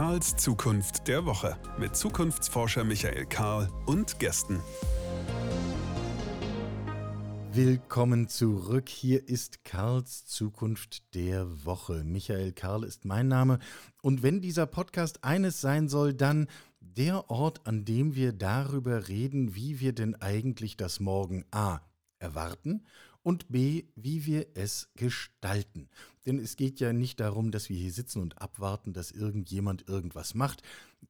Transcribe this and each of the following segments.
Karls Zukunft der Woche mit Zukunftsforscher Michael Karl und Gästen. Willkommen zurück. Hier ist Karls Zukunft der Woche. Michael Karl ist mein Name. Und wenn dieser Podcast eines sein soll, dann der Ort, an dem wir darüber reden, wie wir denn eigentlich das Morgen A erwarten und b, wie wir es gestalten. Denn es geht ja nicht darum, dass wir hier sitzen und abwarten, dass irgendjemand irgendwas macht.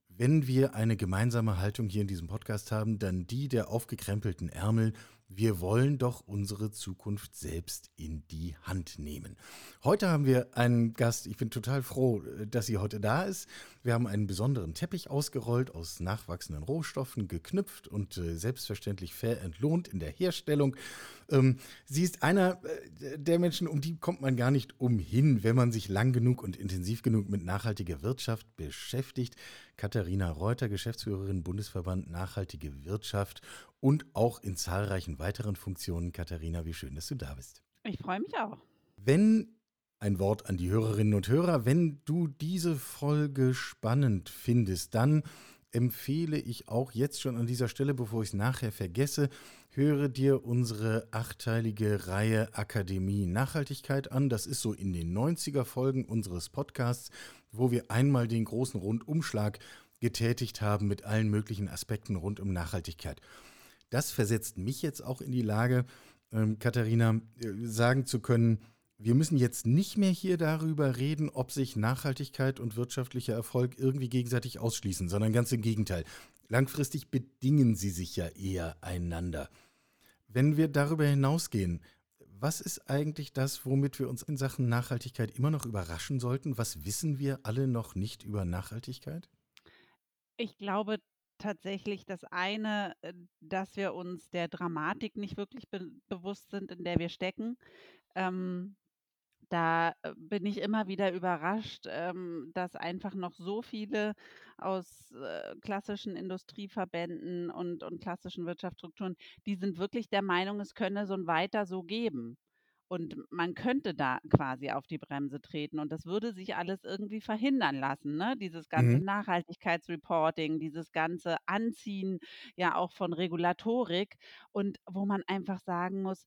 Wenn wir eine gemeinsame Haltung hier in diesem Podcast haben, dann die der aufgekrempelten Ärmel wir wollen doch unsere Zukunft selbst in die Hand nehmen. Heute haben wir einen Gast. Ich bin total froh, dass sie heute da ist. Wir haben einen besonderen Teppich ausgerollt, aus nachwachsenden Rohstoffen geknüpft und äh, selbstverständlich fair entlohnt in der Herstellung. Ähm, sie ist einer äh, der Menschen, um die kommt man gar nicht umhin, wenn man sich lang genug und intensiv genug mit nachhaltiger Wirtschaft beschäftigt. Katharina Reuter, Geschäftsführerin Bundesverband Nachhaltige Wirtschaft und auch in zahlreichen weiteren Funktionen. Katharina, wie schön, dass du da bist. Ich freue mich auch. Wenn ein Wort an die Hörerinnen und Hörer, wenn du diese Folge spannend findest, dann empfehle ich auch jetzt schon an dieser Stelle, bevor ich es nachher vergesse, höre dir unsere achteilige Reihe Akademie Nachhaltigkeit an. Das ist so in den 90er Folgen unseres Podcasts, wo wir einmal den großen Rundumschlag getätigt haben mit allen möglichen Aspekten rund um Nachhaltigkeit. Das versetzt mich jetzt auch in die Lage, ähm, Katharina, äh, sagen zu können, wir müssen jetzt nicht mehr hier darüber reden, ob sich Nachhaltigkeit und wirtschaftlicher Erfolg irgendwie gegenseitig ausschließen, sondern ganz im Gegenteil. Langfristig bedingen sie sich ja eher einander. Wenn wir darüber hinausgehen, was ist eigentlich das, womit wir uns in Sachen Nachhaltigkeit immer noch überraschen sollten? Was wissen wir alle noch nicht über Nachhaltigkeit? Ich glaube tatsächlich das eine, äh, dass wir uns der Dramatik nicht wirklich be bewusst sind, in der wir stecken. Ähm, da äh, bin ich immer wieder überrascht, ähm, dass einfach noch so viele aus äh, klassischen Industrieverbänden und, und klassischen Wirtschaftsstrukturen, die sind wirklich der Meinung, es könne so ein weiter so geben. Und man könnte da quasi auf die Bremse treten und das würde sich alles irgendwie verhindern lassen, ne? Dieses ganze Mhm. Nachhaltigkeitsreporting, dieses ganze Anziehen ja auch von Regulatorik und wo man einfach sagen muss,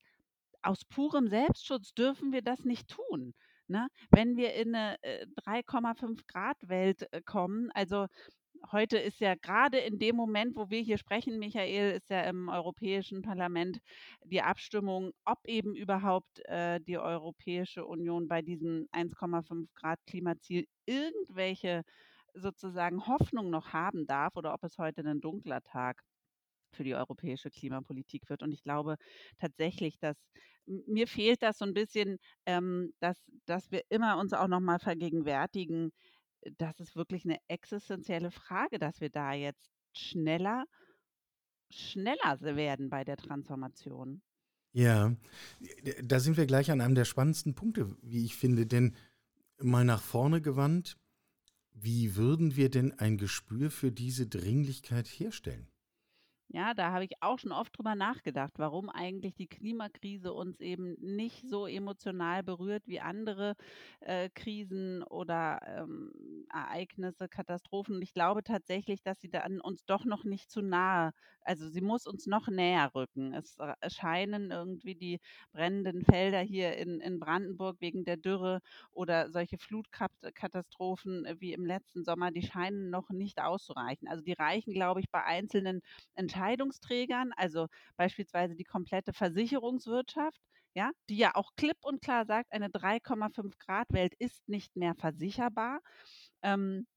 aus purem Selbstschutz dürfen wir das nicht tun, ne? Wenn wir in 'ne, äh, 3,5 Grad Welt, äh, kommen also Heute ist ja gerade in dem Moment, wo wir hier sprechen, Michael, ist ja im Europäischen Parlament die Abstimmung, ob eben überhaupt, äh, die Europäische Union bei diesem 1,5 Grad Klimaziel irgendwelche sozusagen Hoffnung noch haben darf oder ob es heute ein dunkler Tag für die europäische Klimapolitik wird. Und ich glaube tatsächlich, dass mir fehlt das so ein bisschen, ähm, dass dass wir immer uns auch noch mal vergegenwärtigen, das ist wirklich eine existenzielle Frage, dass wir da jetzt schneller schneller werden bei der Transformation. Ja, da sind wir gleich an einem der spannendsten Punkte, wie ich finde, denn mal nach vorne gewandt, wie würden wir denn ein Gespür für diese Dringlichkeit herstellen? Ja, da habe ich auch schon oft drüber nachgedacht, warum eigentlich die Klimakrise uns eben nicht so emotional berührt wie andere äh, Krisen oder ähm, Ereignisse, Katastrophen. Und ich glaube tatsächlich, dass sie dann uns doch noch nicht zu nahe, also sie muss uns noch näher rücken. Es äh, scheinen irgendwie die brennenden Felder hier in, in Brandenburg wegen der Dürre oder solche Flutkatastrophen äh, wie im letzten Sommer, die scheinen noch nicht auszureichen. Also die reichen, glaube ich, bei einzelnen Entscheidungsträgern, also beispielsweise die komplette Versicherungswirtschaft, ja, die ja auch klipp und klar sagt, eine 3,5 Grad Welt ist nicht mehr versicherbar. Ähm,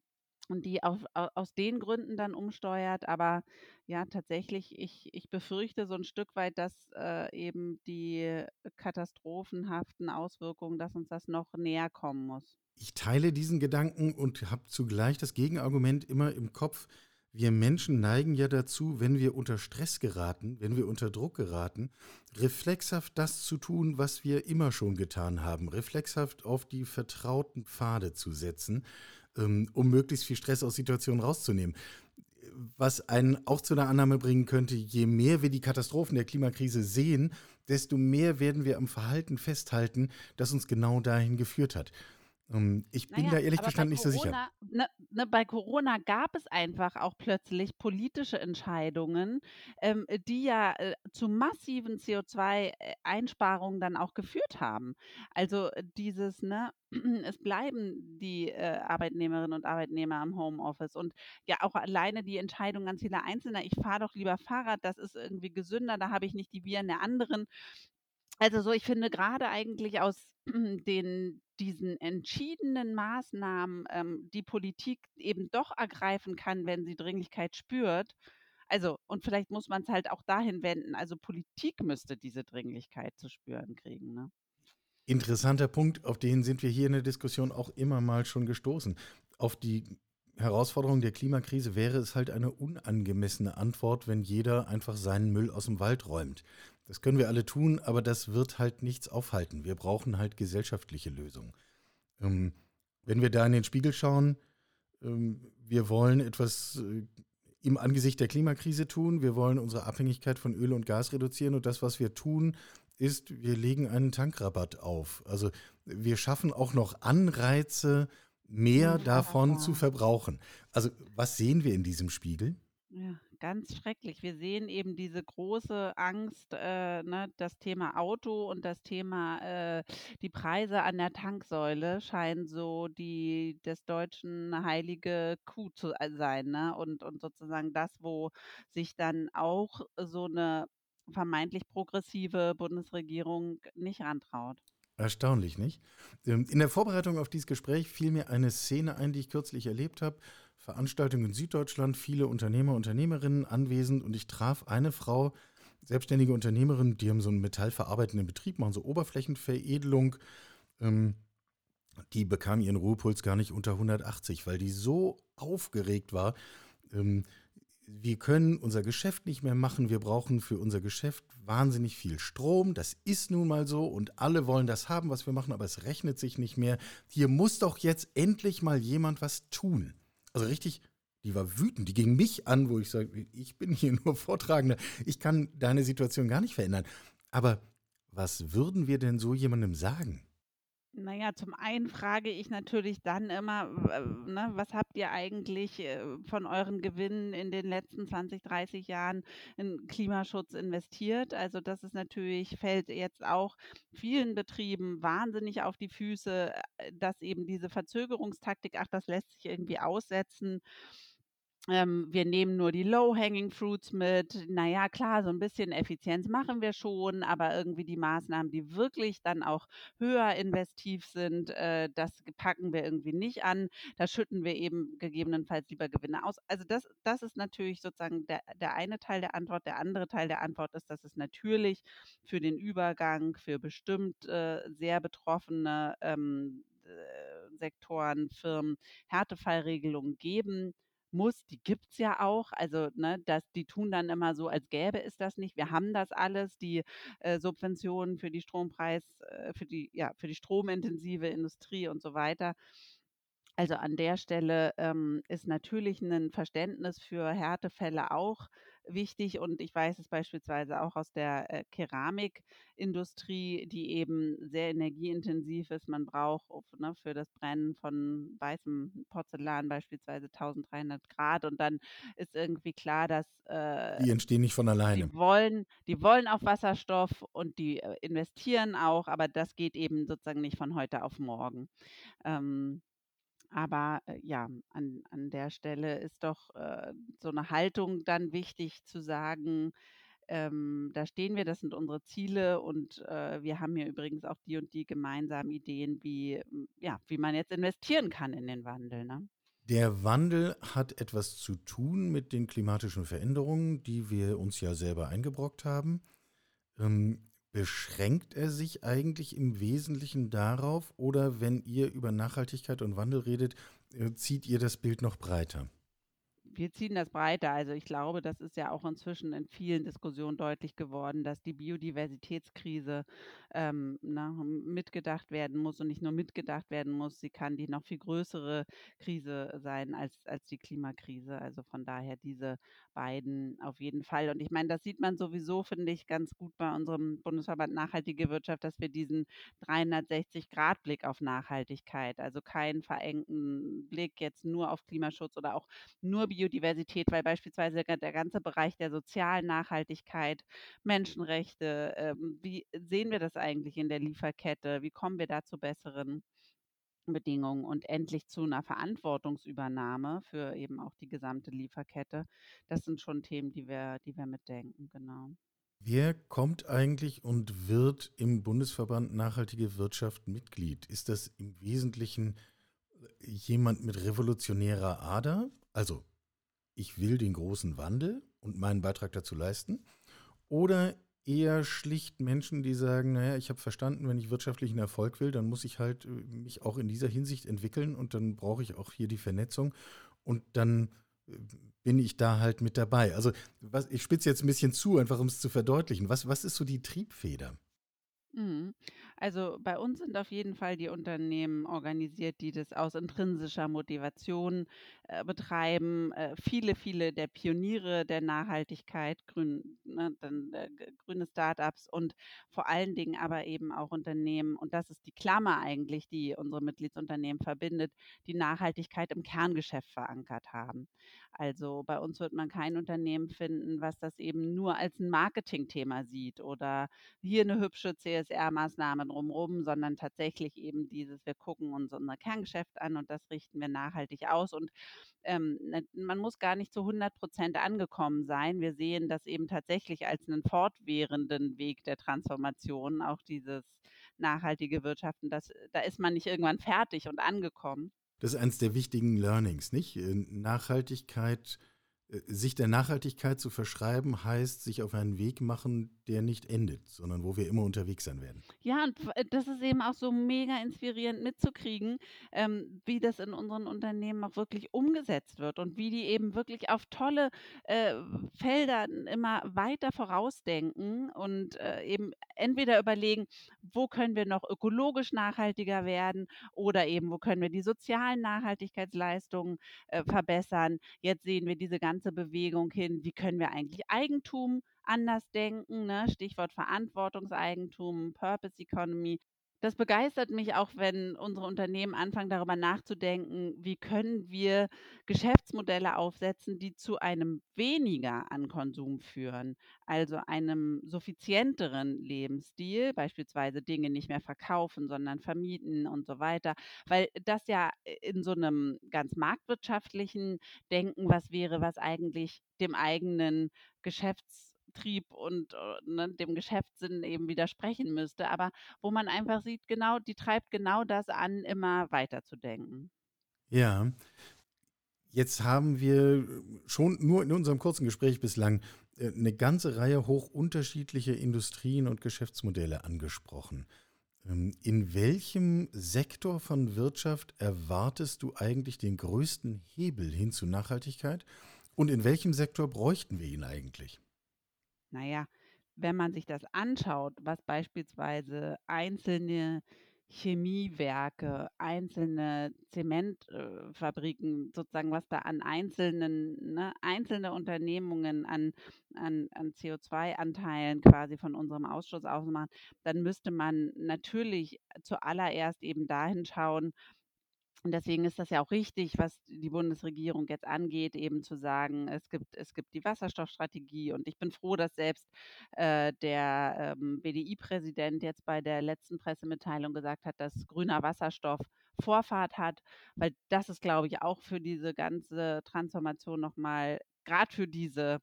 und die auf, aus den Gründen dann umsteuert. Aber ja, tatsächlich, ich, ich befürchte so ein Stück weit, dass äh, eben die katastrophenhaften Auswirkungen, dass uns das noch näher kommen muss. Ich teile diesen Gedanken und habe zugleich das Gegenargument immer im Kopf, wir Menschen neigen ja dazu, wenn wir unter Stress geraten, wenn wir unter Druck geraten, reflexhaft das zu tun, was wir immer schon getan haben, reflexhaft auf die vertrauten Pfade zu setzen, ähm, um möglichst viel Stress aus Situationen rauszunehmen. Was einen auch zu einer Annahme bringen könnte, je mehr wir die Katastrophen der Klimakrise sehen, desto mehr werden wir am Verhalten festhalten, das uns genau dahin geführt hat. Ähm, ich bin Naja, da ehrlich gestanden nicht so sicher. Ne, ne, bei Corona gab es einfach auch plötzlich politische Entscheidungen, ähm, die ja äh, zu massiven CO2-Einsparungen dann auch geführt haben. Also äh, dieses, ne, es bleiben die äh, Arbeitnehmerinnen und Arbeitnehmer am Homeoffice und ja auch alleine die Entscheidung ganz vieler Einzelner, ich fahre doch lieber Fahrrad, das ist irgendwie gesünder, da habe ich nicht die Viren der anderen. Also so, ich finde gerade eigentlich aus den diesen entschiedenen Maßnahmen, ähm, die Politik eben doch ergreifen kann, wenn sie Dringlichkeit spürt. Also, und vielleicht muss man es halt auch dahin wenden. Also Politik müsste diese Dringlichkeit zu spüren kriegen, ne? Interessanter Punkt, auf den sind wir hier in der Diskussion auch immer mal schon gestoßen. Auf die Herausforderung der Klimakrise wäre es halt eine unangemessene Antwort, wenn jeder einfach seinen Müll aus dem Wald räumt. Das können wir alle tun, aber das wird halt nichts aufhalten. Wir brauchen halt gesellschaftliche Lösungen. Ähm, wenn wir da in den Spiegel schauen, ähm, wir wollen etwas äh, im Angesicht der Klimakrise tun, wir wollen unsere Abhängigkeit von Öl und Gas reduzieren und das, was wir tun, ist, wir legen einen Tankrabatt auf. Also wir schaffen auch noch Anreize, mehr davon zu verbrauchen. Also was sehen wir in diesem Spiegel? Ja, ganz schrecklich. Wir sehen eben diese große Angst, äh, ne, das Thema Auto und das Thema äh, die Preise an der Tanksäule scheinen so die des Deutschen heilige Kuh zu äh, sein, ne? Und, und sozusagen das, wo sich dann auch so eine vermeintlich progressive Bundesregierung nicht rantraut. Erstaunlich, nicht? Ähm, In der Vorbereitung auf dieses Gespräch fiel mir eine Szene ein, die ich kürzlich erlebt habe. Veranstaltung in Süddeutschland, viele Unternehmer, Unternehmerinnen anwesend und ich traf eine Frau, selbstständige Unternehmerin, die haben so einen metallverarbeitenden Betrieb, machen so Oberflächenveredelung. Ähm, die bekam ihren Ruhepuls gar nicht unter 180, weil die so aufgeregt war. Ähm, wir können unser Geschäft nicht mehr machen. Wir brauchen für unser Geschäft wahnsinnig viel Strom. Das ist nun mal so und alle wollen das haben, was wir machen, aber es rechnet sich nicht mehr. Hier muss doch jetzt endlich mal jemand was tun. Also richtig, die war wütend. Die ging mich an, wo ich sage, ich bin hier nur Vortragender. Ich kann deine Situation gar nicht verändern. Aber was würden wir denn so jemandem sagen? Naja, zum einen frage ich natürlich dann immer, ne, was habt ihr eigentlich äh, von euren Gewinnen in den letzten 20, 30 Jahren in Klimaschutz investiert? Also das ist natürlich, fällt jetzt auch vielen Betrieben wahnsinnig auf die Füße, äh, dass eben diese Verzögerungstaktik, ach, das lässt sich irgendwie aussetzen. Ähm, wir nehmen nur die Low-Hanging Fruits mit. Na ja, klar, so ein bisschen Effizienz machen wir schon, aber irgendwie die Maßnahmen, die wirklich dann auch höher investiv sind, äh, das packen wir irgendwie nicht an. Da schütten wir eben gegebenenfalls lieber Gewinne aus. Also das das ist natürlich sozusagen der der eine Teil der Antwort. Der andere Teil der Antwort ist, dass es natürlich für den Übergang für bestimmt, äh, sehr betroffene, ähm, äh, Sektoren, Firmen Härtefallregelungen geben muss, die gibt's ja auch. Also, ne, das die tun dann immer so, als gäbe es das nicht. Wir haben das alles, die, äh, Subventionen für die Strompreis äh, für die ja, für die stromintensive Industrie und so weiter. Also, an der Stelle, ähm, ist natürlich ein Verständnis für Härtefälle auch wichtig und ich weiß es beispielsweise auch aus der, äh, Keramikindustrie, die eben sehr energieintensiv ist. Man braucht ne, für das Brennen von weißem Porzellan beispielsweise 1.300 Grad und dann ist irgendwie klar, dass, äh, Die entstehen nicht von alleine. die wollen die wollen auf Wasserstoff und die, äh, investieren auch, aber das geht eben sozusagen nicht von heute auf morgen. Ähm aber, äh, ja, an an der Stelle ist doch, äh, so eine Haltung dann wichtig zu sagen, ähm: „Da stehen wir, das sind unsere Ziele und, äh, wir haben hier übrigens auch die und die gemeinsamen Ideen, wie hm, ja, wie man jetzt investieren kann in den Wandel“, ne? Der Wandel hat etwas zu tun mit den klimatischen Veränderungen, die wir uns ja selber eingebrockt haben. Ähm, beschränkt er sich eigentlich im Wesentlichen darauf oder wenn ihr über Nachhaltigkeit und Wandel redet, äh, zieht ihr das Bild noch breiter? Wir ziehen das breiter. Also ich glaube, das ist ja auch inzwischen in vielen Diskussionen deutlich geworden, dass die Biodiversitätskrise ähm, na, mitgedacht werden muss und nicht nur mitgedacht werden muss, sie kann die noch viel größere Krise sein als, als die Klimakrise. Also von daher diese beiden auf jeden Fall. Und ich meine, das sieht man sowieso, finde ich, ganz gut bei unserem Bundesverband Nachhaltige Wirtschaft, dass wir diesen 360-Grad-Blick auf Nachhaltigkeit, also keinen verengten Blick jetzt nur auf Klimaschutz oder auch nur Biodiversität, weil beispielsweise der ganze Bereich der sozialen Nachhaltigkeit, Menschenrechte, ähm, wie sehen wir das eigentlich in der Lieferkette? Wie kommen wir da zu besseren Bedingungen und endlich zu einer Verantwortungsübernahme für eben auch die gesamte Lieferkette? Das sind schon Themen, die wir, die wir mitdenken, genau. Wer kommt eigentlich und wird im Bundesverband Nachhaltige Wirtschaft Mitglied? Ist das im Wesentlichen jemand mit revolutionärer Ader? Also, ich will den großen Wandel und meinen Beitrag dazu leisten? Oder eher schlicht Menschen, die sagen, naja, ich habe verstanden, wenn ich wirtschaftlichen Erfolg will, dann muss ich halt äh, mich auch in dieser Hinsicht entwickeln und dann brauche ich auch hier die Vernetzung und dann äh, bin ich da halt mit dabei. Also was, ich spitze jetzt ein bisschen zu, einfach um es zu verdeutlichen. Was, was ist so die Triebfeder? Mhm. Also bei uns sind auf jeden Fall die Unternehmen organisiert, die das aus intrinsischer Motivation äh, betreiben. Äh, viele, viele der Pioniere der Nachhaltigkeit, grün, ne, dann, äh, grüne Startups und vor allen Dingen aber eben auch Unternehmen, und das ist die Klammer eigentlich, die unsere Mitgliedsunternehmen verbindet, die Nachhaltigkeit im Kerngeschäft verankert haben. Also bei uns wird man kein Unternehmen finden, was das eben nur als ein Marketingthema sieht oder hier eine hübsche CSR-Maßnahme drumherum, sondern tatsächlich eben dieses, wir gucken uns unser Kerngeschäft an und das richten wir nachhaltig aus. Und ähm, man muss gar nicht zu 100 Prozent angekommen sein. Wir sehen das eben tatsächlich als einen fortwährenden Weg der Transformation, auch dieses nachhaltige Wirtschaften. Das, da ist man nicht irgendwann fertig und angekommen. Das ist eines der wichtigen Learnings, nicht? Äh, Nachhaltigkeit sich der Nachhaltigkeit zu verschreiben, heißt sich auf einen Weg machen, der nicht endet, sondern wo wir immer unterwegs sein werden. Ja, und äh, das ist eben auch so mega inspirierend mitzukriegen, ähm, wie das in unseren Unternehmen auch wirklich umgesetzt wird und wie die eben wirklich auf tolle äh, Felder immer weiter vorausdenken und äh, eben entweder überlegen, wo können wir noch ökologisch nachhaltiger werden oder eben, wo können wir die sozialen Nachhaltigkeitsleistungen äh, verbessern. Jetzt sehen wir diese ganzen ganze Bewegung hin, wie können wir eigentlich Eigentum anders denken, ne? Stichwort Verantwortungseigentum, Purpose Economy. Das begeistert mich auch, wenn unsere Unternehmen anfangen, darüber nachzudenken, wie können wir Geschäftsmodelle aufsetzen, die zu einem weniger an Konsum führen, also einem suffizienteren Lebensstil, beispielsweise Dinge nicht mehr verkaufen, sondern vermieten und so weiter, weil das ja in so einem ganz marktwirtschaftlichen Denken was wäre, was eigentlich dem eigenen Geschäfts Betrieb und äh, ne, dem Geschäftssinn eben widersprechen müsste, aber wo man einfach sieht, genau, die treibt genau das an, immer weiterzudenken. Ja. Jetzt haben wir schon nur in unserem kurzen Gespräch bislang äh, eine ganze Reihe hoch unterschiedlicher Industrien und Geschäftsmodelle angesprochen. Ähm, in welchem Sektor von Wirtschaft erwartest du eigentlich den größten Hebel hin zu Nachhaltigkeit? Und in welchem Sektor bräuchten wir ihn eigentlich? Naja, wenn man sich das anschaut, was beispielsweise einzelne Chemiewerke, einzelne Zementfabriken, sozusagen, was da an einzelnen, ne, einzelne Unternehmungen an, an, an CO2-Anteilen quasi von unserem Ausschuss ausmachen, dann müsste man natürlich zuallererst eben dahin schauen, und deswegen ist das ja auch richtig, was die Bundesregierung jetzt angeht, eben zu sagen, es gibt, es gibt die Wasserstoffstrategie. Und ich bin froh, dass selbst äh, der ähm, BDI-Präsident jetzt bei der letzten Pressemitteilung gesagt hat, dass grüner Wasserstoff Vorfahrt hat, weil das ist, glaube ich, auch für diese ganze Transformation nochmal, gerade für diese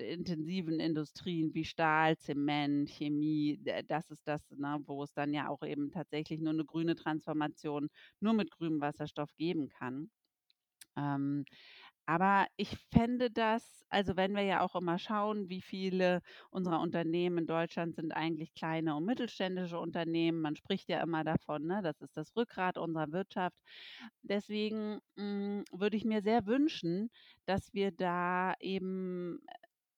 intensiven Industrien wie Stahl, Zement, Chemie, das ist das, ne, wo es dann ja auch eben tatsächlich nur eine grüne Transformation nur mit grünem Wasserstoff geben kann. Ähm, Aber ich fände das also, wenn wir ja auch immer schauen, wie viele unserer Unternehmen in Deutschland sind eigentlich kleine und mittelständische Unternehmen. Man spricht ja immer davon, ne, das ist das Rückgrat unserer Wirtschaft. Deswegen, hm, würde ich mir sehr wünschen, dass wir da eben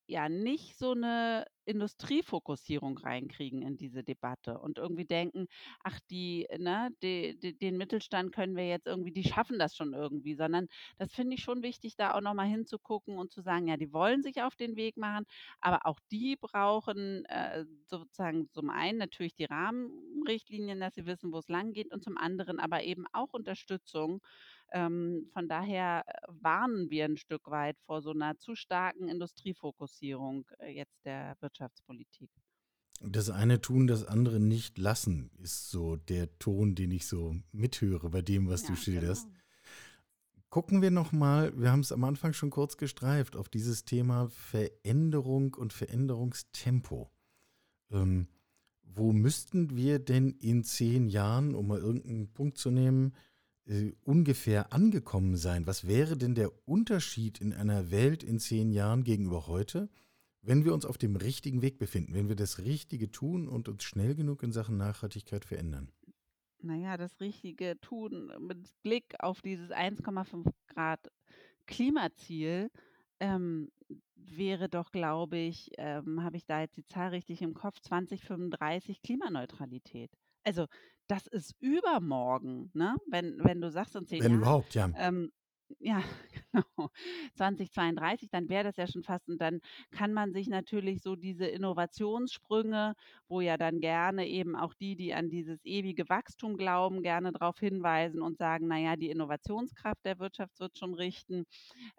ja nicht so eine Industriefokussierung reinkriegen in diese Debatte und irgendwie denken: „Ach, die ne, de de den Mittelstand können wir jetzt irgendwie die schaffen das schon irgendwie“, sondern das finde ich schon wichtig, da auch noch mal hinzugucken und zu sagen: „Ja, die wollen sich auf den Weg machen, aber auch die brauchen, äh, sozusagen zum einen natürlich die Rahmenrichtlinien, dass sie wissen, wo es lang geht und zum anderen aber eben auch Unterstützung, ähm, von daher äh, warnen wir ein Stück weit vor so einer zu starken Industriefokussierung, äh, jetzt der Wirtschaftspolitik. Das eine tun, das andere nicht lassen, ist so der Ton, den ich so mithöre bei dem, was du Ja, schilderst. genau. Gucken wir noch mal, wir haben es am Anfang schon kurz gestreift, auf dieses Thema Veränderung und Veränderungstempo. Ähm, wo müssten wir denn in 10 Jahren, um mal irgendeinen Punkt zu nehmen, äh, ungefähr angekommen sein? Was wäre denn der Unterschied in einer Welt in 10 Jahren gegenüber heute, wenn wir uns auf dem richtigen Weg befinden, wenn wir das Richtige tun und uns schnell genug in Sachen Nachhaltigkeit verändern? Na ja, das Richtige tun mit Blick auf dieses 1,5 Grad Klimaziel, ähm, wäre doch, glaube ich ähm, habe ich da jetzt die Zahl richtig im Kopf, 2035 Klimaneutralität. Also, das ist übermorgen, ne? Wenn wenn du sagst in 10 Wenn Jahren, überhaupt, ja. ähm, ja, genau, 2032, dann wäre das ja schon fast und dann kann man sich natürlich so diese Innovationssprünge, wo ja dann gerne eben auch die, die an dieses ewige Wachstum glauben, gerne darauf hinweisen und sagen: „Na ja, die Innovationskraft der Wirtschaft wird schon richten.“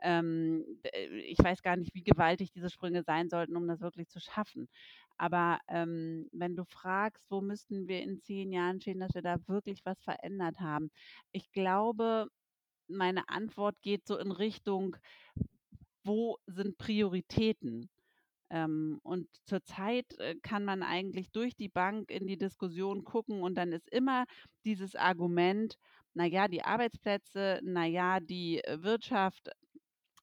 Ähm, äh, ich weiß gar nicht, wie gewaltig diese Sprünge sein sollten, um das wirklich zu schaffen. Aber, ähm, wenn du fragst, wo müssten wir in 10 Jahren stehen, dass wir da wirklich was verändert haben? Ich glaube, meine Antwort geht so in Richtung: Wo sind Prioritäten? Ähm, und zurzeit, äh, kann man eigentlich durch die Bank in die Diskussion gucken und dann ist immer dieses Argument: „Na ja, die Arbeitsplätze, na ja, die, äh, Wirtschaft“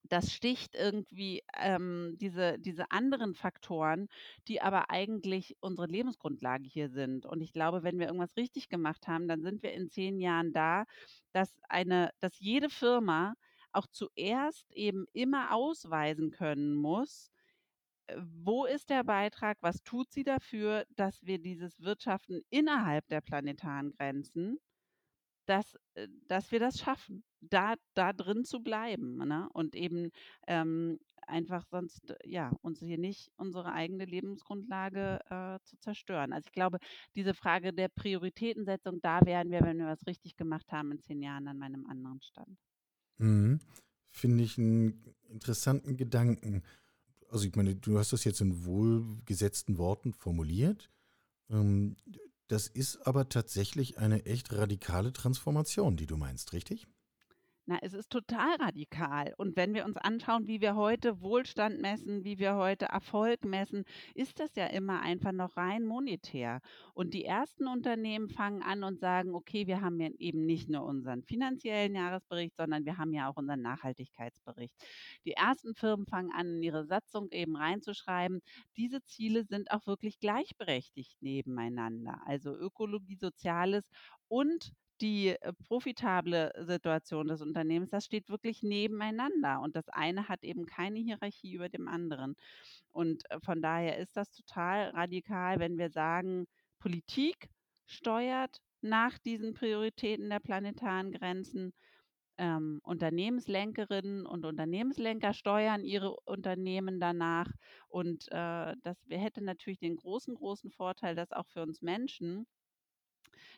das sticht irgendwie, ähm, diese diese anderen Faktoren, die aber eigentlich unsere Lebensgrundlage hier sind. Und ich glaube, wenn wir irgendwas richtig gemacht haben, dann sind wir in 10 Jahren da, dass eine dass jede Firma auch zuerst eben immer ausweisen können muss, äh, wo ist der Beitrag, was tut sie dafür, dass wir dieses Wirtschaften innerhalb der planetaren Grenzen dass äh, dass wir das schaffen, da da drin zu bleiben, ne? Und eben, ähm, einfach sonst, ja, uns hier nicht unsere eigene Lebensgrundlage, äh, zu zerstören. Also, ich glaube, diese Frage der Prioritätensetzung, da wären wir, wenn wir was richtig gemacht haben, in 10 Jahren an einem anderen Stand. Mhm. Finde ich einen interessanten Gedanken. Also, ich meine, du hast das jetzt in wohlgesetzten Worten formuliert. Ähm, das ist aber tatsächlich eine echt radikale Transformation, die du meinst, richtig? Na, es ist total radikal. Und wenn wir uns anschauen, wie wir heute Wohlstand messen, wie wir heute Erfolg messen, ist das ja immer einfach noch rein monetär. Und die ersten Unternehmen fangen an und sagen, okay, wir haben ja eben nicht nur unseren finanziellen Jahresbericht, sondern wir haben ja auch unseren Nachhaltigkeitsbericht. Die ersten Firmen fangen an, in ihre Satzung eben reinzuschreiben, diese Ziele sind auch wirklich gleichberechtigt nebeneinander. Also Ökologie, Soziales und die, äh, profitable Situation des Unternehmens, das steht wirklich nebeneinander und das eine hat eben keine Hierarchie über dem anderen. Und, äh, von daher ist das total radikal, wenn wir sagen, Politik steuert nach diesen Prioritäten der planetaren Grenzen, ähm, Unternehmenslenkerinnen und Unternehmenslenker steuern ihre Unternehmen danach und, äh, das hätte natürlich den großen, großen Vorteil, dass auch für uns Menschen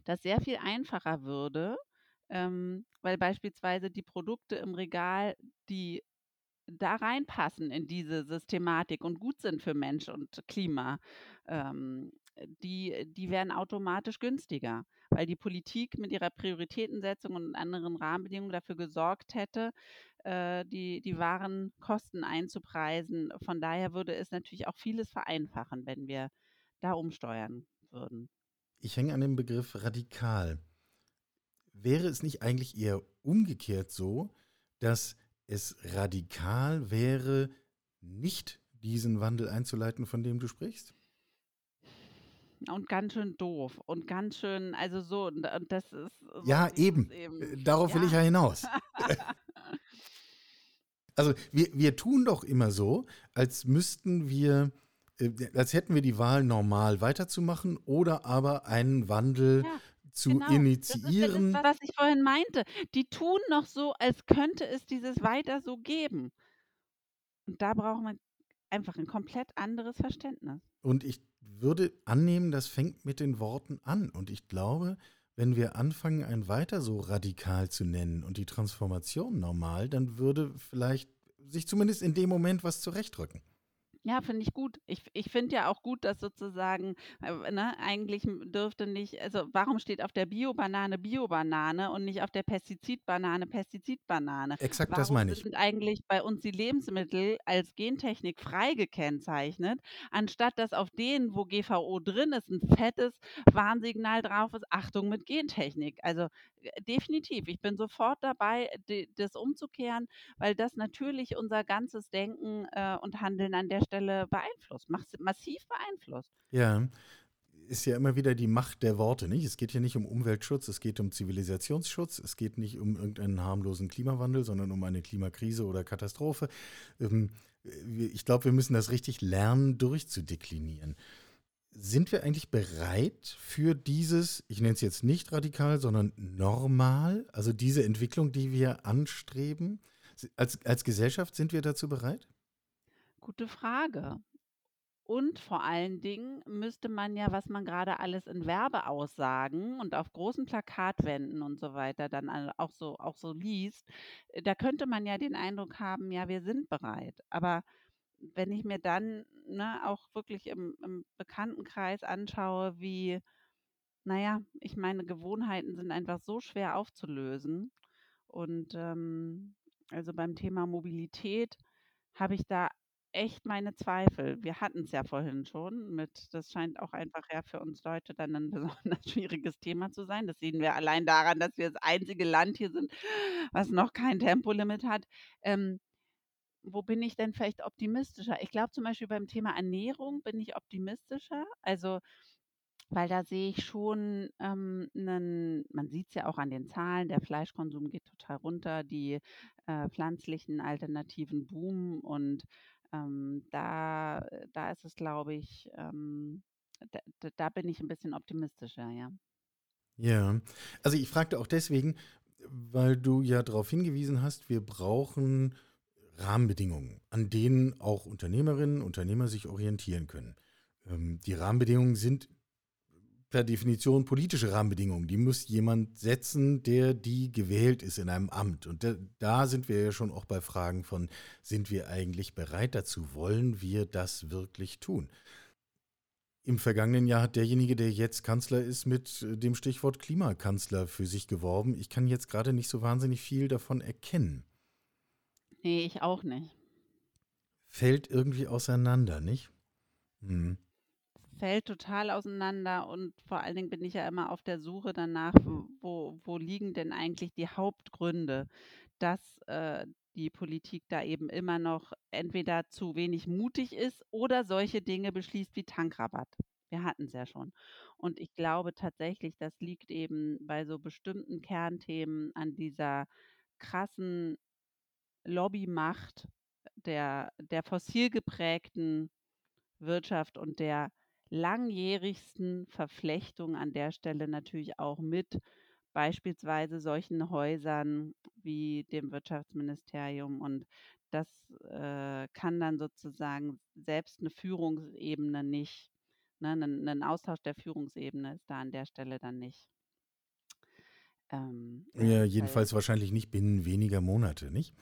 das sehr viel einfacher würde, ähm, weil beispielsweise die Produkte im Regal, die da reinpassen in diese Systematik und gut sind für Mensch und Klima, ähm, die die werden automatisch günstiger, weil die Politik mit ihrer Prioritätensetzung und anderen Rahmenbedingungen dafür gesorgt hätte, äh, die die wahren Kosten einzupreisen. Von daher würde es natürlich auch vieles vereinfachen, wenn wir da umsteuern würden. Ich hänge an dem Begriff radikal. Wäre es nicht eigentlich eher umgekehrt so, dass es radikal wäre, nicht diesen Wandel einzuleiten, von dem du sprichst? Und ganz schön doof und ganz schön, also so, und das ist. So ja, eben. eben. Äh, darauf ja. will ich ja hinaus. also wir, wir tun doch immer so, als müssten wir, als hätten wir die Wahl normal weiterzumachen oder aber einen Wandel ja zu genau. initiieren. Das ist das, was ich vorhin meinte. Die tun noch so, als könnte es dieses weiter so geben. Und da braucht man einfach ein komplett anderes Verständnis. Und ich würde annehmen, das fängt mit den Worten an. Und ich glaube, wenn wir anfangen, ein weiter so radikal zu nennen und die Transformation normal, dann würde vielleicht sich zumindest in dem Moment was zurechtrücken. Ja, finde ich gut. Ich, ich finde ja auch gut, dass sozusagen, äh, ne, eigentlich dürfte nicht, also warum steht auf der Bio-Banane Bio-Banane und nicht auf der Pestizid-Banane Pestizid-Banane? Exakt das meine ich. sind eigentlich bei uns die Lebensmittel als Gentechnik frei gekennzeichnet, anstatt dass auf denen, wo GVO drin ist, ein fettes Warnsignal drauf ist, Achtung mit Gentechnik. Also äh, definitiv, ich bin sofort dabei, das umzukehren, weil das natürlich unser ganzes Denken äh, und Handeln an der Stelle beeinflusst, massiv beeinflusst. Ja, ist ja immer wieder die Macht der Worte, nicht? Es geht hier nicht um Umweltschutz, es geht um Zivilisationsschutz, es geht nicht um irgendeinen harmlosen Klimawandel, sondern um eine Klimakrise oder Katastrophe. Ähm, ich glaube, wir müssen das richtig lernen, durchzudeklinieren. Sind wir eigentlich bereit für dieses, ich nenne es jetzt nicht radikal, sondern normal, also diese Entwicklung, die wir anstreben? Als, als Gesellschaft sind wir dazu bereit? Gute Frage. Und vor allen Dingen müsste man ja, was man gerade alles in Werbeaussagen und auf großen Plakatwänden und so weiter dann auch so auch so liest, äh, da könnte man ja den Eindruck haben, ja, wir sind bereit. Aber wenn ich mir dann, ne, auch wirklich im im Bekanntenkreis anschaue, wie naja, ich meine, Gewohnheiten sind einfach so schwer aufzulösen. Und, ähm, also beim Thema Mobilität habe ich da echt meine Zweifel. Wir hatten es ja vorhin schon mit das scheint auch einfach ja für uns Leute dann ein besonders schwieriges Thema zu sein. Das sehen wir allein daran, dass wir das einzige Land hier sind, was noch kein Tempolimit hat. Ähm, wo bin ich denn vielleicht optimistischer? Ich glaube zum Beispiel beim Thema Ernährung bin ich optimistischer. Also weil da sehe ich schon ähm, 'nen man es ja auch an den Zahlen, der Fleischkonsum geht total runter, die, äh, pflanzlichen Alternativen boomen und ähm, da da ist es, glaube ich ähm, da da bin ich ein bisschen optimistischer, ja. Ja. Also, ich fragte auch deswegen, weil du ja darauf hingewiesen hast, wir brauchen Rahmenbedingungen, an denen auch Unternehmerinnen, Unternehmer sich orientieren können. Ähm, die Rahmenbedingungen sind per Definition politische Rahmenbedingungen. Die muss jemand setzen, der die gewählt ist in einem Amt. Und da, da, sind wir ja schon auch bei Fragen von, sind wir eigentlich bereit dazu? Wollen wir das wirklich tun? Im vergangenen Jahr hat derjenige, der jetzt Kanzler ist, mit dem Stichwort Klimakanzler für sich geworben. Ich kann jetzt gerade nicht so wahnsinnig viel davon erkennen. Nee, ich auch nicht. Fällt irgendwie auseinander, nicht? Hm fällt total auseinander und vor allen Dingen bin ich ja immer auf der Suche danach, wo, wo liegen denn eigentlich die Hauptgründe, dass äh, die Politik da eben immer noch entweder zu wenig mutig ist oder solche Dinge beschließt wie Tankrabatt. Wir hatten es ja schon. Und ich glaube tatsächlich, das liegt eben bei so bestimmten Kernthemen an dieser krassen Lobbymacht der, der fossil geprägten Wirtschaft und der langjährigsten Verflechtung an der Stelle natürlich auch mit beispielsweise solchen Häusern wie dem Wirtschaftsministerium. Und das äh, kann dann sozusagen selbst eine Führungsebene nicht, ne, ein, ein Austausch der Führungsebene ist da an der Stelle dann nicht. Ähm, ja, jedenfalls wahrscheinlich nicht binnen weniger Monate, nicht?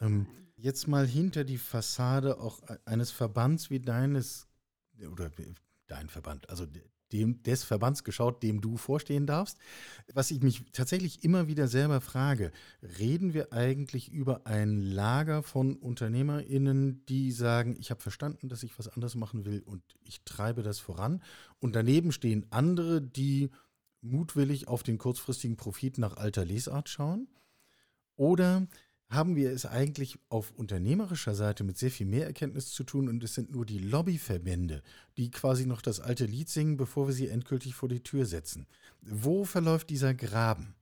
Ähm, jetzt mal hinter die Fassade auch e-, eines Verbands wie deines oder dein Verband, also dem, des Verbands geschaut, dem du vorstehen darfst. Was ich mich tatsächlich immer wieder selber frage, reden wir eigentlich über ein Lager von UnternehmerInnen, die sagen, ich habe verstanden, dass ich was anderes machen will und ich treibe das voran. Und daneben stehen andere, die mutwillig auf den kurzfristigen Profit nach alter Lesart schauen? Oder haben wir es eigentlich auf unternehmerischer Seite mit sehr viel mehr Erkenntnis zu tun und es sind nur die Lobbyverbände, die quasi noch das alte Lied singen, bevor wir sie endgültig vor die Tür setzen. Wo verläuft dieser Graben?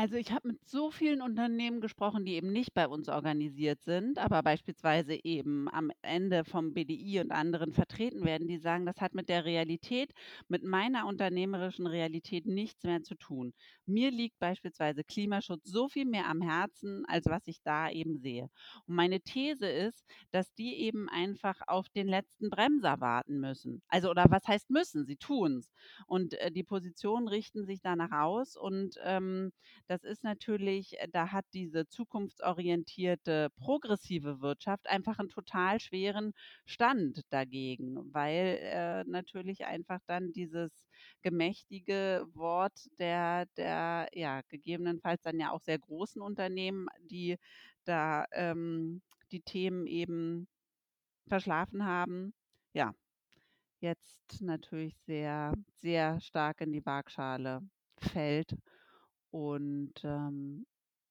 Also, ich habe mit so vielen Unternehmen gesprochen, die eben nicht bei uns organisiert sind, aber beispielsweise eben am Ende vom BDI und anderen vertreten werden, die sagen, das hat mit der Realität, mit meiner unternehmerischen Realität nichts mehr zu tun. Mir liegt beispielsweise Klimaschutz so viel mehr am Herzen, als was ich da eben sehe. Und meine These ist, dass die eben einfach auf den letzten Bremser warten müssen. Also, oder was heißt müssen? Sie tun's. Und, äh, die Positionen richten sich danach aus und, ähm, das ist natürlich äh, da hat diese zukunftsorientierte progressive Wirtschaft einfach einen total schweren Stand dagegen, weil, äh, natürlich einfach dann dieses gemächtige Wort der der, ja, gegebenenfalls dann ja auch sehr großen Unternehmen, die da, ähm, die Themen eben verschlafen haben, ja, jetzt natürlich sehr, sehr stark in die Waagschale fällt. Und, ähm,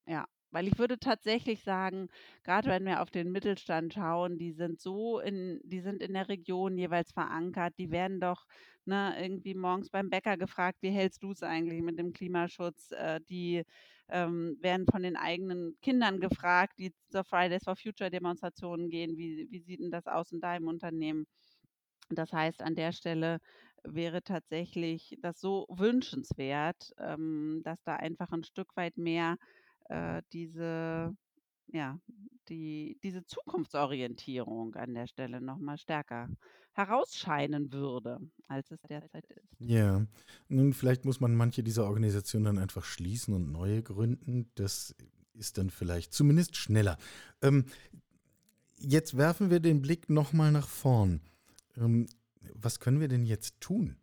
ja, weil ich würde tatsächlich sagen, gerade wenn wir auf den Mittelstand schauen, die sind so in die sind in der Region jeweils verankert. Die werden doch, ne, irgendwie morgens beim Bäcker gefragt: „Wie hältst du es eigentlich mit dem Klimaschutz?“ Äh, die, ähm, werden von den eigenen Kindern gefragt, die zur Fridays for Future Demonstrationen gehen: „Wie wie sieht denn das aus in deinem Unternehmen?“ das heißt, an der Stelle wäre tatsächlich das so wünschenswert, ähm, dass da einfach ein Stück weit mehr, äh, diese ja, die diese Zukunftsorientierung an der Stelle noch mal stärker herausscheinen würde, als es derzeit ist. Ja, nun, vielleicht muss man manche dieser Organisationen dann einfach schließen und neue gründen. Das ist dann vielleicht zumindest schneller. Ähm, jetzt werfen wir den Blick noch mal nach vorn. Ähm, was können wir denn jetzt tun?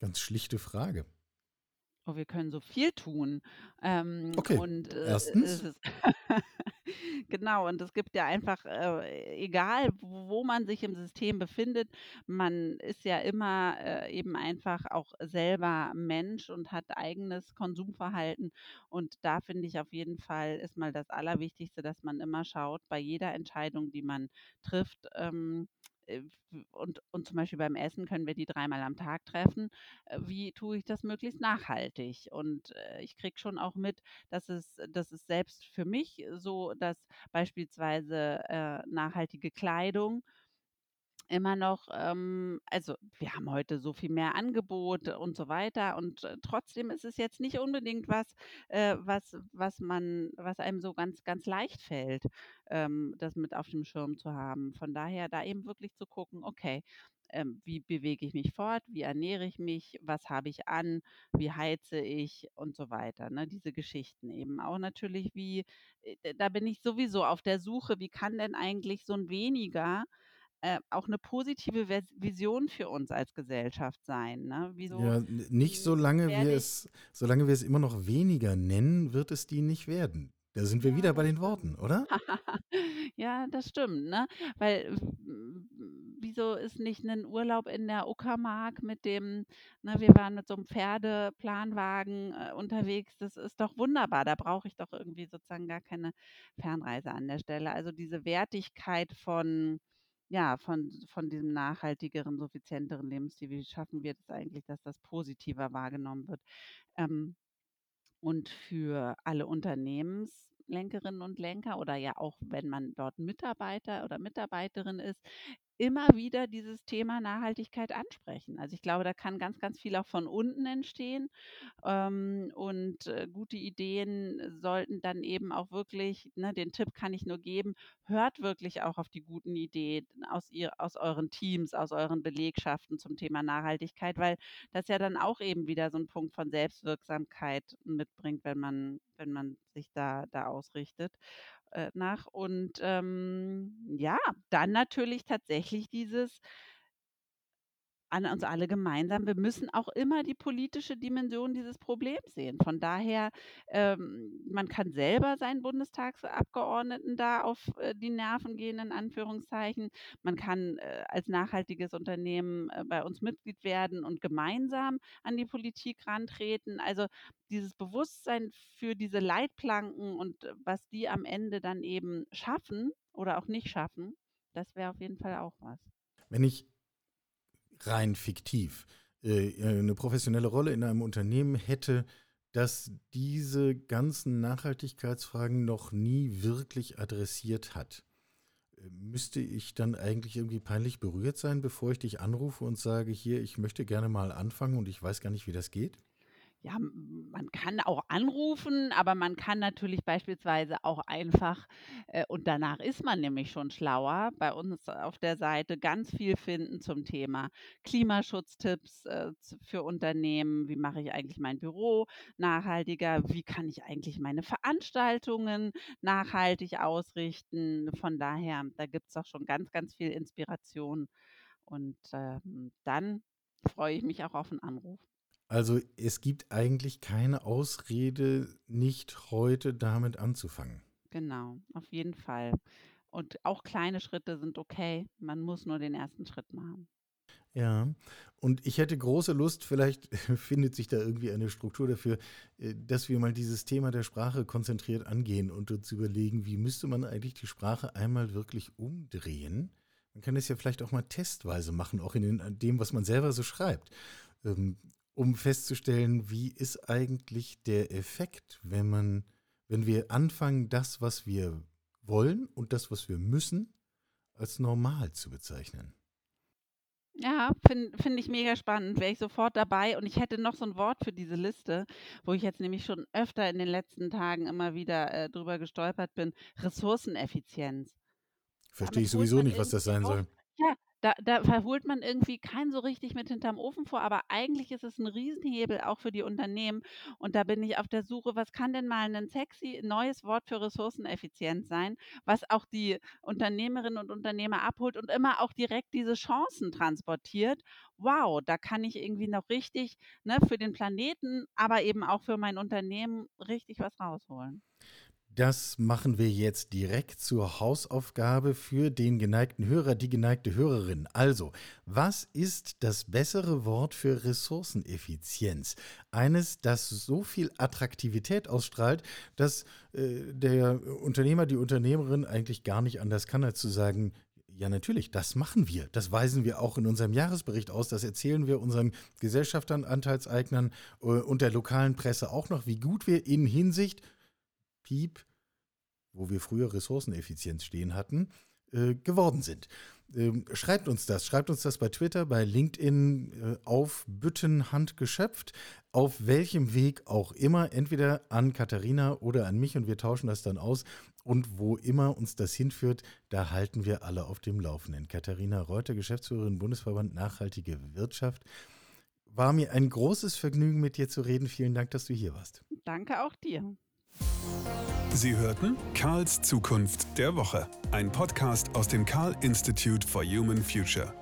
Ganz schlichte Frage. Oh, wir können so viel tun. Ähm, Okay, und äh, es erstens. ist genau, und es gibt ja einfach, äh, egal wo man sich im System befindet, man ist ja immer äh, eben einfach auch selber Mensch und hat eigenes Konsumverhalten. Und da finde ich auf jeden Fall ist mal das Allerwichtigste, dass man immer schaut, bei jeder Entscheidung, die man trifft, ähm, äh, und und zum Beispiel beim Essen können wir die dreimal am Tag treffen. Äh, wie tue ich das möglichst nachhaltig? Und, äh, ich kriege schon auch mit, dass es dass es selbst für mich so, dass beispielsweise, äh, nachhaltige Kleidung immer noch, ähm also, wir haben heute so viel mehr Angebot und so weiter und, äh, trotzdem ist es jetzt nicht unbedingt was, äh, was was man was einem so ganz ganz leicht fällt, ähm, das mit auf dem Schirm zu haben. Von daher da eben wirklich zu gucken: „Okay, ähm, wie bewege ich mich fort? Wie ernähre ich mich? Was habe ich an? Wie heize ich?“ und so weiter, ne? Diese Geschichten eben. Auch natürlich, wie äh, da bin ich sowieso auf der Suche, wie kann denn eigentlich so 'n Weniger äh, auch 'ne positive Vision für uns als Gesellschaft sein, ne? Wieso Ja, nicht solange wir es solange wir es immer noch weniger nennen, wird es die nicht werden. Da sind wir Ja, wieder bei den. Worten, oder? Ja, das stimmt, ne? Weil wieso ist nicht 'nen Urlaub in der Uckermark mit dem ne, wir waren mit so 'm Pferdeplanwagen, äh, unterwegs. Das ist doch wunderbar. Da brauche ich doch irgendwie sozusagen gar keine Fernreise an der Stelle. Also, diese Wertigkeit von ja, von von diesem nachhaltigeren, suffizienteren Lebensstil. Wie schaffen wir das eigentlich, dass das positiver wahrgenommen wird? Ähm und für alle Unternehmenslenkerinnen und Lenker oder ja auch, wenn man dort Mitarbeiter oder Mitarbeiterin ist, immer wieder dieses Thema Nachhaltigkeit ansprechen. Also, ich glaube, da kann ganz, ganz viel auch von unten entstehen. Ähm, und, äh, gute Ideen sollten dann eben auch wirklich ne, den Tipp kann ich nur geben, hört wirklich auch auf die guten Ideen aus ihr aus euren Teams, aus euren Belegschaften zum Thema Nachhaltigkeit, weil das ja dann auch eben wieder so 'n Punkt von Selbstwirksamkeit mitbringt, wenn man wenn man sich da da ausrichtet, äh, nach. Und, ähm, ja, dann natürlich tatsächlich dieses an uns alle gemeinsam. Wir müssen auch immer die politische Dimension dieses Problems sehen. Von daher, ähm, man kann selber seinen Bundestagsabgeordneten da auf äh, die Nerven gehen, in Anführungszeichen. Man kann äh, als nachhaltiges Unternehmen äh, bei uns Mitglied werden und gemeinsam an die Politik rantreten. Also dieses Bewusstsein für diese Leitplanken und äh, was die am Ende dann eben schaffen oder auch nicht schaffen, das wäre auf jeden Fall auch was. Wenn ich rein fiktiv äh, eine professionelle Rolle in einem Unternehmen hätte, das diese ganzen Nachhaltigkeitsfragen noch nie wirklich adressiert hat, äh, müsste ich dann eigentlich irgendwie peinlich berührt sein, bevor ich dich anrufe und sage, hier, ich möchte gerne mal anfangen und ich weiß gar nicht, wie das geht? Ja, man kann auch anrufen, aber man kann natürlich beispielsweise auch einfach, äh, und danach ist man nämlich schon schlauer, bei uns auf der Seite ganz viel finden zum Thema Klimaschutztipps äh, für Unternehmen. Wie mache ich eigentlich mein Büro nachhaltiger? Wie kann ich eigentlich meine Veranstaltungen nachhaltig ausrichten? Von daher, da gibt es auch schon ganz, ganz viel Inspiration. Und ähm, dann freue ich mich auch auf einen Anruf. Also es gibt eigentlich keine Ausrede, nicht heute damit anzufangen. Genau, auf jeden Fall. Und auch kleine Schritte sind okay. Man muss nur den ersten Schritt machen. Ja, und ich hätte große Lust, vielleicht findet sich da irgendwie eine Struktur dafür, äh, dass wir mal dieses Thema der Sprache konzentriert angehen und uns überlegen, wie müsste man eigentlich die Sprache einmal wirklich umdrehen. Man kann es ja vielleicht auch mal testweise machen, auch in dem, was man selber so schreibt. Um festzustellen, wie ist eigentlich der Effekt, wenn man, wenn wir anfangen, das, was wir wollen und das, was wir müssen, als normal zu bezeichnen. Ja, finde find ich mega spannend. Wäre ich sofort dabei. Und ich hätte noch so ein Wort für diese Liste, wo ich jetzt nämlich schon öfter in den letzten Tagen immer wieder äh, drüber gestolpert bin. Ressourceneffizienz. Verstehe ich sowieso nicht, was das sein soll. Ja, da da verholt man irgendwie keinen so richtig mit hinterm Ofen vor, aber eigentlich ist es ein Riesenhebel auch für die Unternehmen. Und da bin ich auf der Suche, was kann denn mal ein sexy neues Wort für Ressourceneffizienz sein, was auch die Unternehmerinnen und Unternehmer abholt und immer auch direkt diese Chancen transportiert. Wow, da kann ich irgendwie noch richtig, ne, für den Planeten, aber eben auch für mein Unternehmen richtig was rausholen. Das machen wir jetzt direkt zur Hausaufgabe für den geneigten Hörer, die geneigte Hörerin. Also, was ist das bessere Wort für Ressourceneffizienz? Eines, das so viel Attraktivität ausstrahlt, dass äh, der Unternehmer, die Unternehmerin eigentlich gar nicht anders kann, als zu sagen, ja, natürlich, das machen wir. Das weisen wir auch in unserem Jahresbericht aus. Das erzählen wir unseren Gesellschaftern, Anteilseignern äh, und der lokalen Presse auch noch, wie gut wir in Hinsicht Piep, wo wir früher Ressourceneffizienz stehen hatten, äh, geworden sind. Ähm, schreibt uns das. Schreibt uns das bei Twitter, bei LinkedIn äh, auf Bütten handgeschöpft, auf welchem Weg auch immer, entweder an Katharina oder an mich und wir tauschen das dann aus. Und wo immer uns das hinführt, da halten wir alle auf dem Laufenden. Katharina Reuter, Geschäftsführerin Bundesverband Nachhaltige Wirtschaft. War mir ein großes Vergnügen, mit dir zu reden. Vielen Dank, dass du hier warst. Danke auch dir. Sie hörten Karls Zukunft der Woche, ein Podcast aus dem Karl Institute for Human Future.